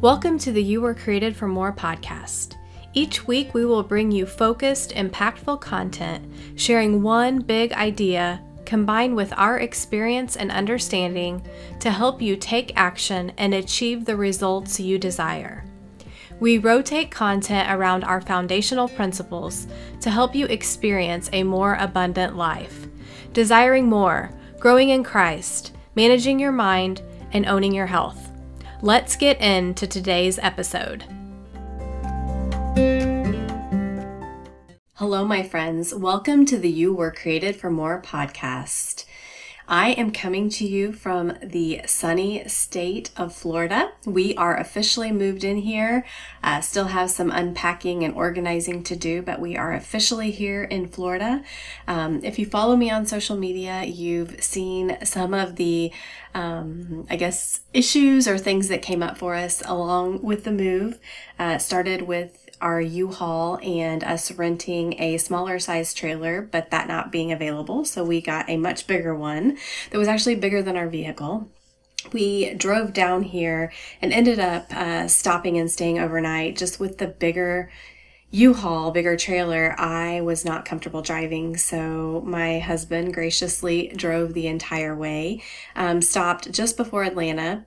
Welcome to the You Were Created for More podcast. Each week, we will bring you focused, impactful content, sharing one big idea combined with our experience and understanding to help you take action and achieve the results you desire. We rotate content around our foundational principles to help you experience a more abundant life, desiring more, growing in Christ, managing your mind, and owning your health. Let's get into today's episode. Hello, my friends. Welcome to the You Were Created for More podcast. I am coming to you from the sunny state of Florida. We are officially moved in here. Uh, still have some unpacking and organizing to do, but we are officially here in Florida. Um, if you follow me on social media, you've seen some of the, um, I guess, issues or things that came up for us along with the move. Uh, started with our U-Haul and us renting a smaller size trailer, but that not being available. So we got a much bigger one that was actually bigger than our vehicle. We drove down here and ended up uh, stopping and staying overnight just with the bigger U-Haul, bigger trailer, I was not comfortable driving, so my husband graciously drove the entire way. Um, stopped just before Atlanta,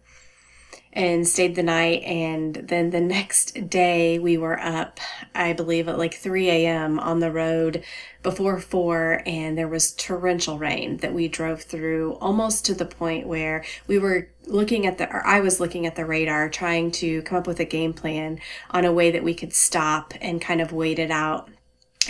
and stayed the night. And then the next day, we were up, I believe, at like 3 a.m. on the road before 4, and there was torrential rain that we drove through almost to the point where we were looking at the, or I was looking at the radar, trying to come up with a game plan on a way that we could stop and kind of wait it out.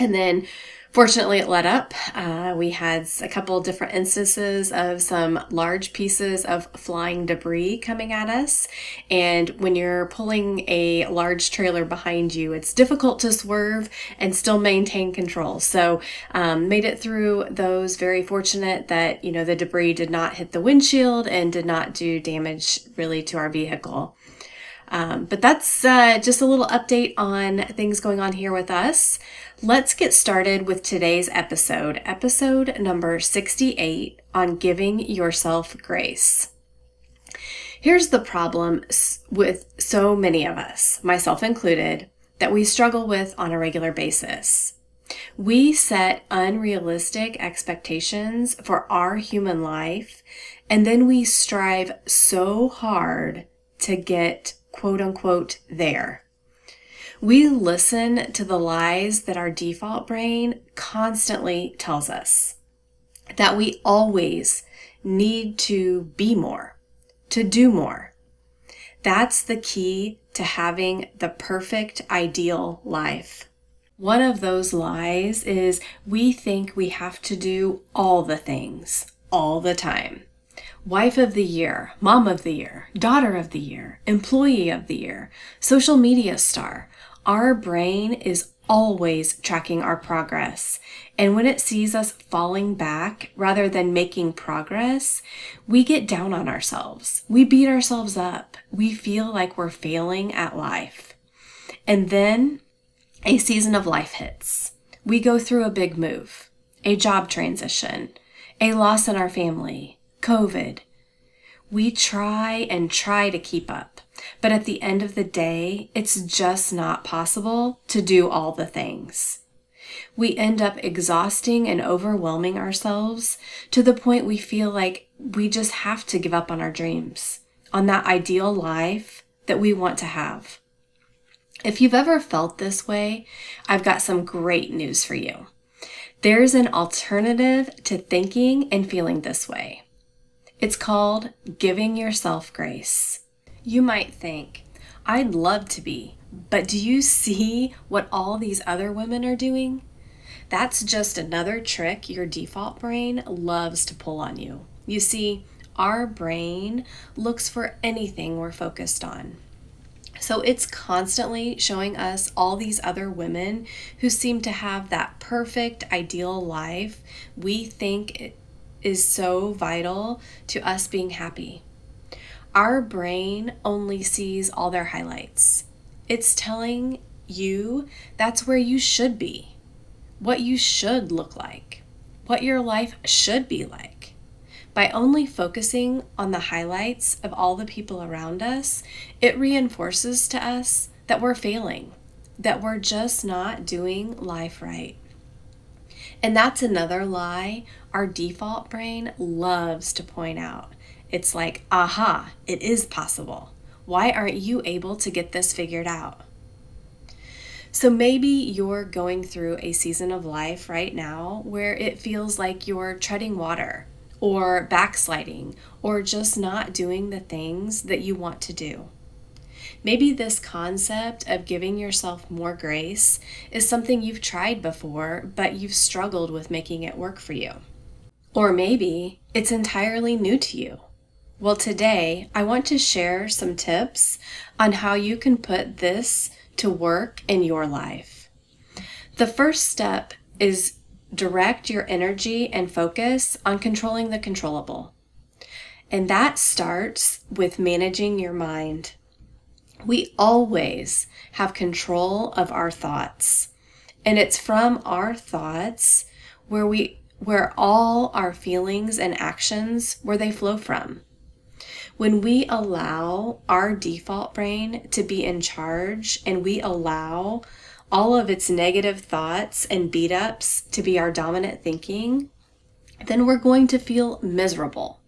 And then Fortunately, it let up. Uh, we had a couple different instances of some large pieces of flying debris coming at us. And when you're pulling a large trailer behind you, it's difficult to swerve and still maintain control. So, um, made it through those. Very fortunate that, you know, the debris did not hit the windshield and did not do damage really to our vehicle. Um, but that's uh, just a little update on things going on here with us. Let's get started with today's episode, episode number 68 on giving yourself grace. Here's the problem with so many of us, myself included, that we struggle with on a regular basis. We set unrealistic expectations for our human life, and then we strive so hard to get quote unquote there. We listen to the lies that our default brain constantly tells us that we always need to be more, to do more. That's the key to having the perfect ideal life. One of those lies is we think we have to do all the things all the time wife of the year, mom of the year, daughter of the year, employee of the year, social media star. Our brain is always tracking our progress. And when it sees us falling back rather than making progress, we get down on ourselves. We beat ourselves up. We feel like we're failing at life. And then a season of life hits. We go through a big move, a job transition, a loss in our family, COVID. We try and try to keep up, but at the end of the day, it's just not possible to do all the things. We end up exhausting and overwhelming ourselves to the point we feel like we just have to give up on our dreams, on that ideal life that we want to have. If you've ever felt this way, I've got some great news for you. There's an alternative to thinking and feeling this way. It's called Giving Yourself Grace. You might think, I'd love to be, but do you see what all these other women are doing? That's just another trick your default brain loves to pull on you. You see, our brain looks for anything we're focused on. So it's constantly showing us all these other women who seem to have that perfect ideal life we think is so vital to us being happy. Our brain only sees all their highlights. It's telling you that's where you should be, what you should look like, what your life should be like. By only focusing on the highlights of all the people around us, it reinforces to us that we're failing, that we're just not doing life right. And that's another lie our default brain loves to point out. It's like, aha, it is possible. Why aren't you able to get this figured out? So maybe you're going through a season of life right now where it feels like you're treading water or backsliding or just not doing the things that you want to do. Maybe this concept of giving yourself more grace is something you've tried before, but you've struggled with making it work for you. Or maybe it's entirely new to you. Well, today I want to share some tips on how you can put this to work in your life. The first step is direct your energy and focus on controlling the controllable. And that starts with managing your mind. We always have control of our thoughts. And it's from our thoughts where we where all our feelings and actions where they flow from. When we allow our default brain to be in charge and we allow all of its negative thoughts and beat ups to be our dominant thinking, then we're going to feel miserable.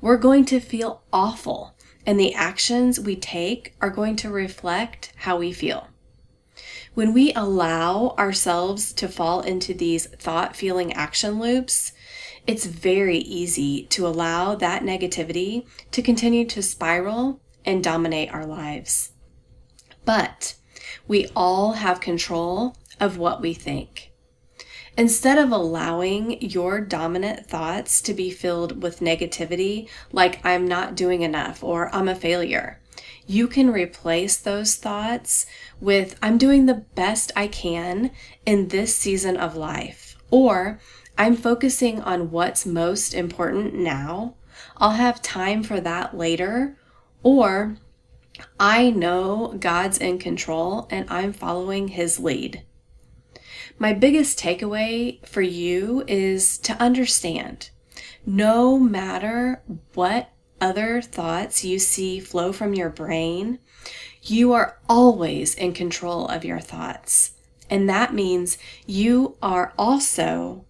We're going to feel awful, and the actions we take are going to reflect how we feel. When we allow ourselves to fall into these thought feeling action loops, it's very easy to allow that negativity to continue to spiral and dominate our lives. But we all have control of what we think. Instead of allowing your dominant thoughts to be filled with negativity, like I'm not doing enough or I'm a failure, you can replace those thoughts with I'm doing the best I can in this season of life, or I'm focusing on what's most important now. I'll have time for that later. Or I know God's in control and I'm following His lead. My biggest takeaway for you is to understand no matter what other thoughts you see flow from your brain, you are always in control of your thoughts. And that means you are also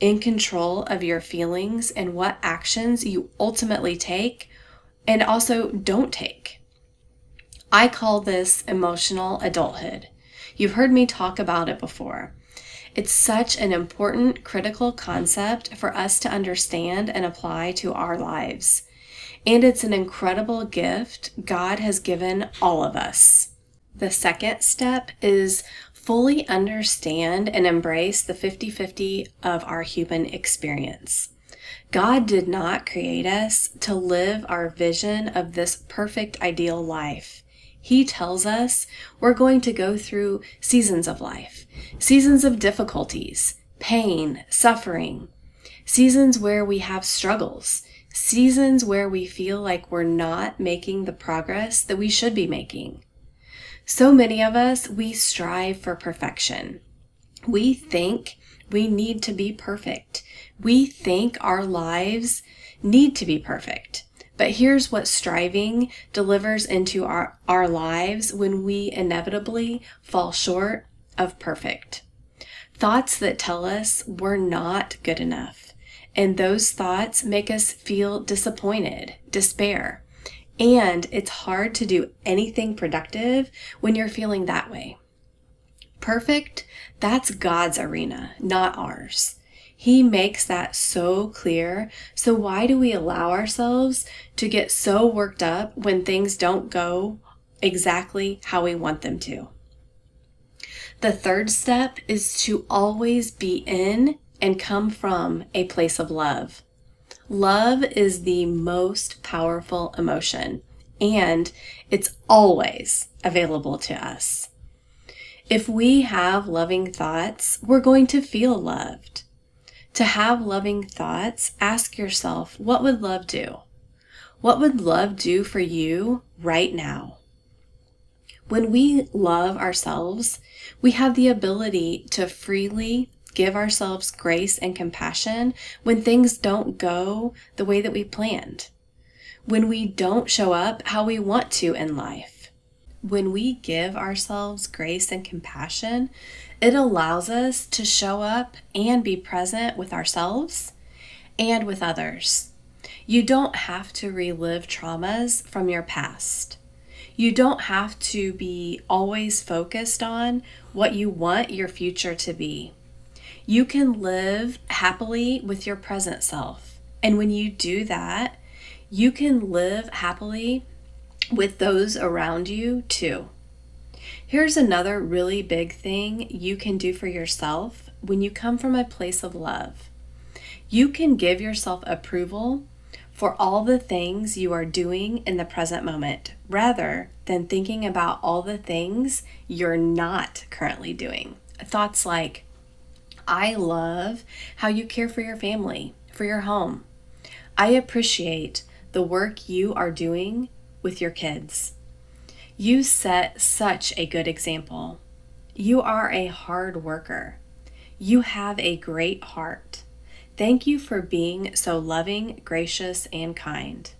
in control of your feelings and what actions you ultimately take and also don't take. I call this emotional adulthood. You've heard me talk about it before. It's such an important, critical concept for us to understand and apply to our lives. And it's an incredible gift God has given all of us. The second step is fully understand and embrace the 50 50 of our human experience. God did not create us to live our vision of this perfect ideal life. He tells us we're going to go through seasons of life, seasons of difficulties, pain, suffering, seasons where we have struggles, seasons where we feel like we're not making the progress that we should be making. So many of us, we strive for perfection. We think we need to be perfect. We think our lives need to be perfect. But here's what striving delivers into our, our lives when we inevitably fall short of perfect. Thoughts that tell us we're not good enough. And those thoughts make us feel disappointed, despair, and it's hard to do anything productive when you're feeling that way. Perfect, that's God's arena, not ours. He makes that so clear. So, why do we allow ourselves to get so worked up when things don't go exactly how we want them to? The third step is to always be in and come from a place of love. Love is the most powerful emotion, and it's always available to us. If we have loving thoughts, we're going to feel loved. To have loving thoughts, ask yourself, what would love do? What would love do for you right now? When we love ourselves, we have the ability to freely give ourselves grace and compassion when things don't go the way that we planned, when we don't show up how we want to in life. When we give ourselves grace and compassion, it allows us to show up and be present with ourselves and with others. You don't have to relive traumas from your past. You don't have to be always focused on what you want your future to be. You can live happily with your present self. And when you do that, you can live happily with those around you too. Here's another really big thing you can do for yourself when you come from a place of love. You can give yourself approval for all the things you are doing in the present moment rather than thinking about all the things you're not currently doing. Thoughts like, I love how you care for your family, for your home. I appreciate the work you are doing with your kids. You set such a good example. You are a hard worker. You have a great heart. Thank you for being so loving, gracious, and kind.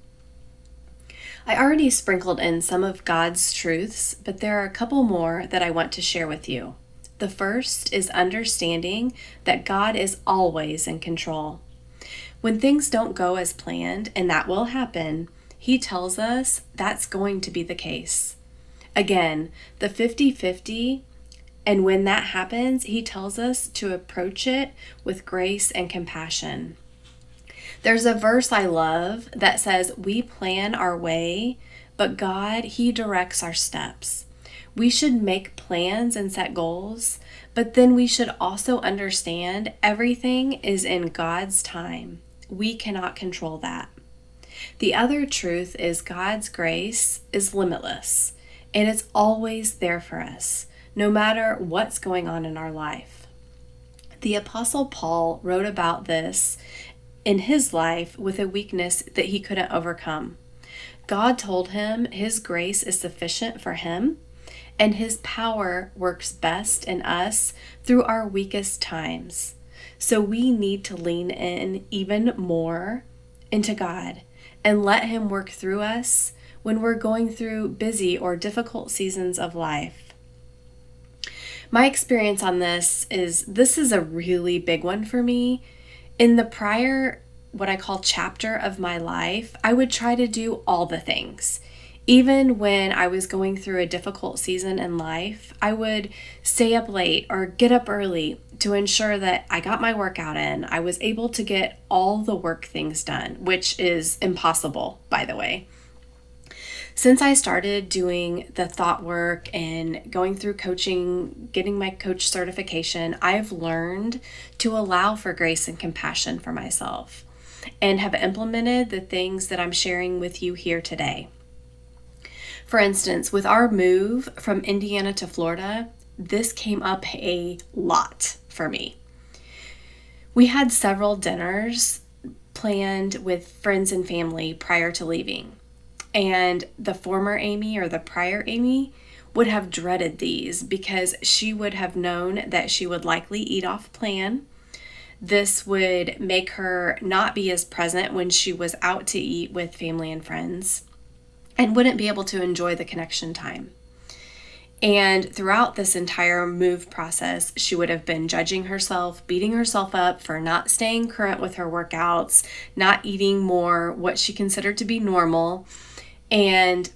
I already sprinkled in some of God's truths, but there are a couple more that I want to share with you. The first is understanding that God is always in control. When things don't go as planned, and that will happen, He tells us that's going to be the case. Again, the 50 50, and when that happens, he tells us to approach it with grace and compassion. There's a verse I love that says, We plan our way, but God, He directs our steps. We should make plans and set goals, but then we should also understand everything is in God's time. We cannot control that. The other truth is God's grace is limitless and it's always there for us, no matter what's going on in our life. The Apostle Paul wrote about this in his life with a weakness that he couldn't overcome. God told him his grace is sufficient for him, and his power works best in us through our weakest times. So we need to lean in even more into God and let him work through us when we're going through busy or difficult seasons of life. My experience on this is this is a really big one for me. In the prior, what I call chapter of my life, I would try to do all the things. Even when I was going through a difficult season in life, I would stay up late or get up early to ensure that I got my workout in. I was able to get all the work things done, which is impossible, by the way. Since I started doing the thought work and going through coaching, getting my coach certification, I've learned to allow for grace and compassion for myself and have implemented the things that I'm sharing with you here today. For instance, with our move from Indiana to Florida, this came up a lot for me. We had several dinners planned with friends and family prior to leaving. And the former Amy or the prior Amy would have dreaded these because she would have known that she would likely eat off plan. This would make her not be as present when she was out to eat with family and friends and wouldn't be able to enjoy the connection time. And throughout this entire move process, she would have been judging herself, beating herself up for not staying current with her workouts, not eating more what she considered to be normal, and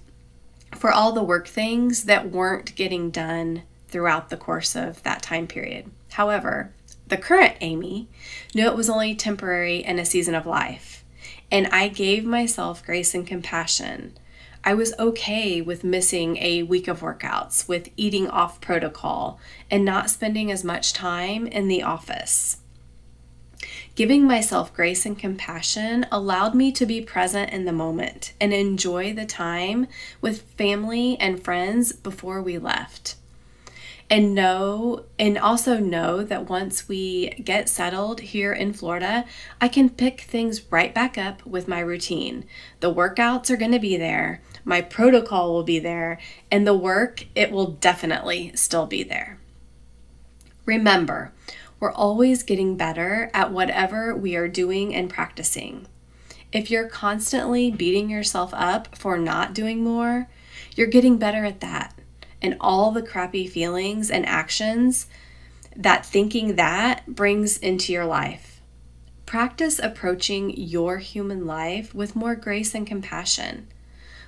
for all the work things that weren't getting done throughout the course of that time period. However, the current Amy knew it was only temporary and a season of life, and I gave myself grace and compassion. I was okay with missing a week of workouts, with eating off protocol, and not spending as much time in the office. Giving myself grace and compassion allowed me to be present in the moment and enjoy the time with family and friends before we left. And know, and also know that once we get settled here in Florida, I can pick things right back up with my routine. The workouts are going to be there, my protocol will be there, and the work, it will definitely still be there. Remember, We're always getting better at whatever we are doing and practicing. If you're constantly beating yourself up for not doing more, you're getting better at that. And all the crappy feelings and actions that thinking that brings into your life. Practice approaching your human life with more grace and compassion.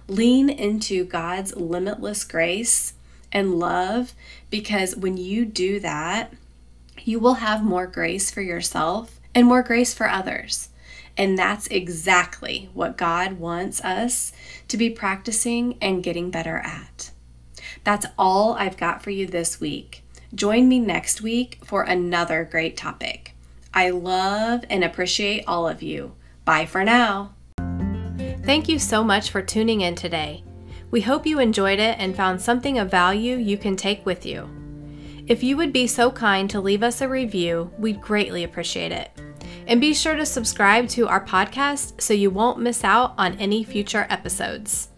Lean into God's limitless grace and love because when you do that, you will have more grace for yourself and more grace for others. And that's exactly what God wants us to be practicing and getting better at. That's all I've got for you this week. Join me next week for another great topic. I love and appreciate all of you. Bye for now. Thank you so much for tuning in today. We hope you enjoyed it and found something of value you can take with you. If you would be so kind to leave us a review, we'd greatly appreciate it. And be sure to subscribe to our podcast so you won't miss out on any future episodes.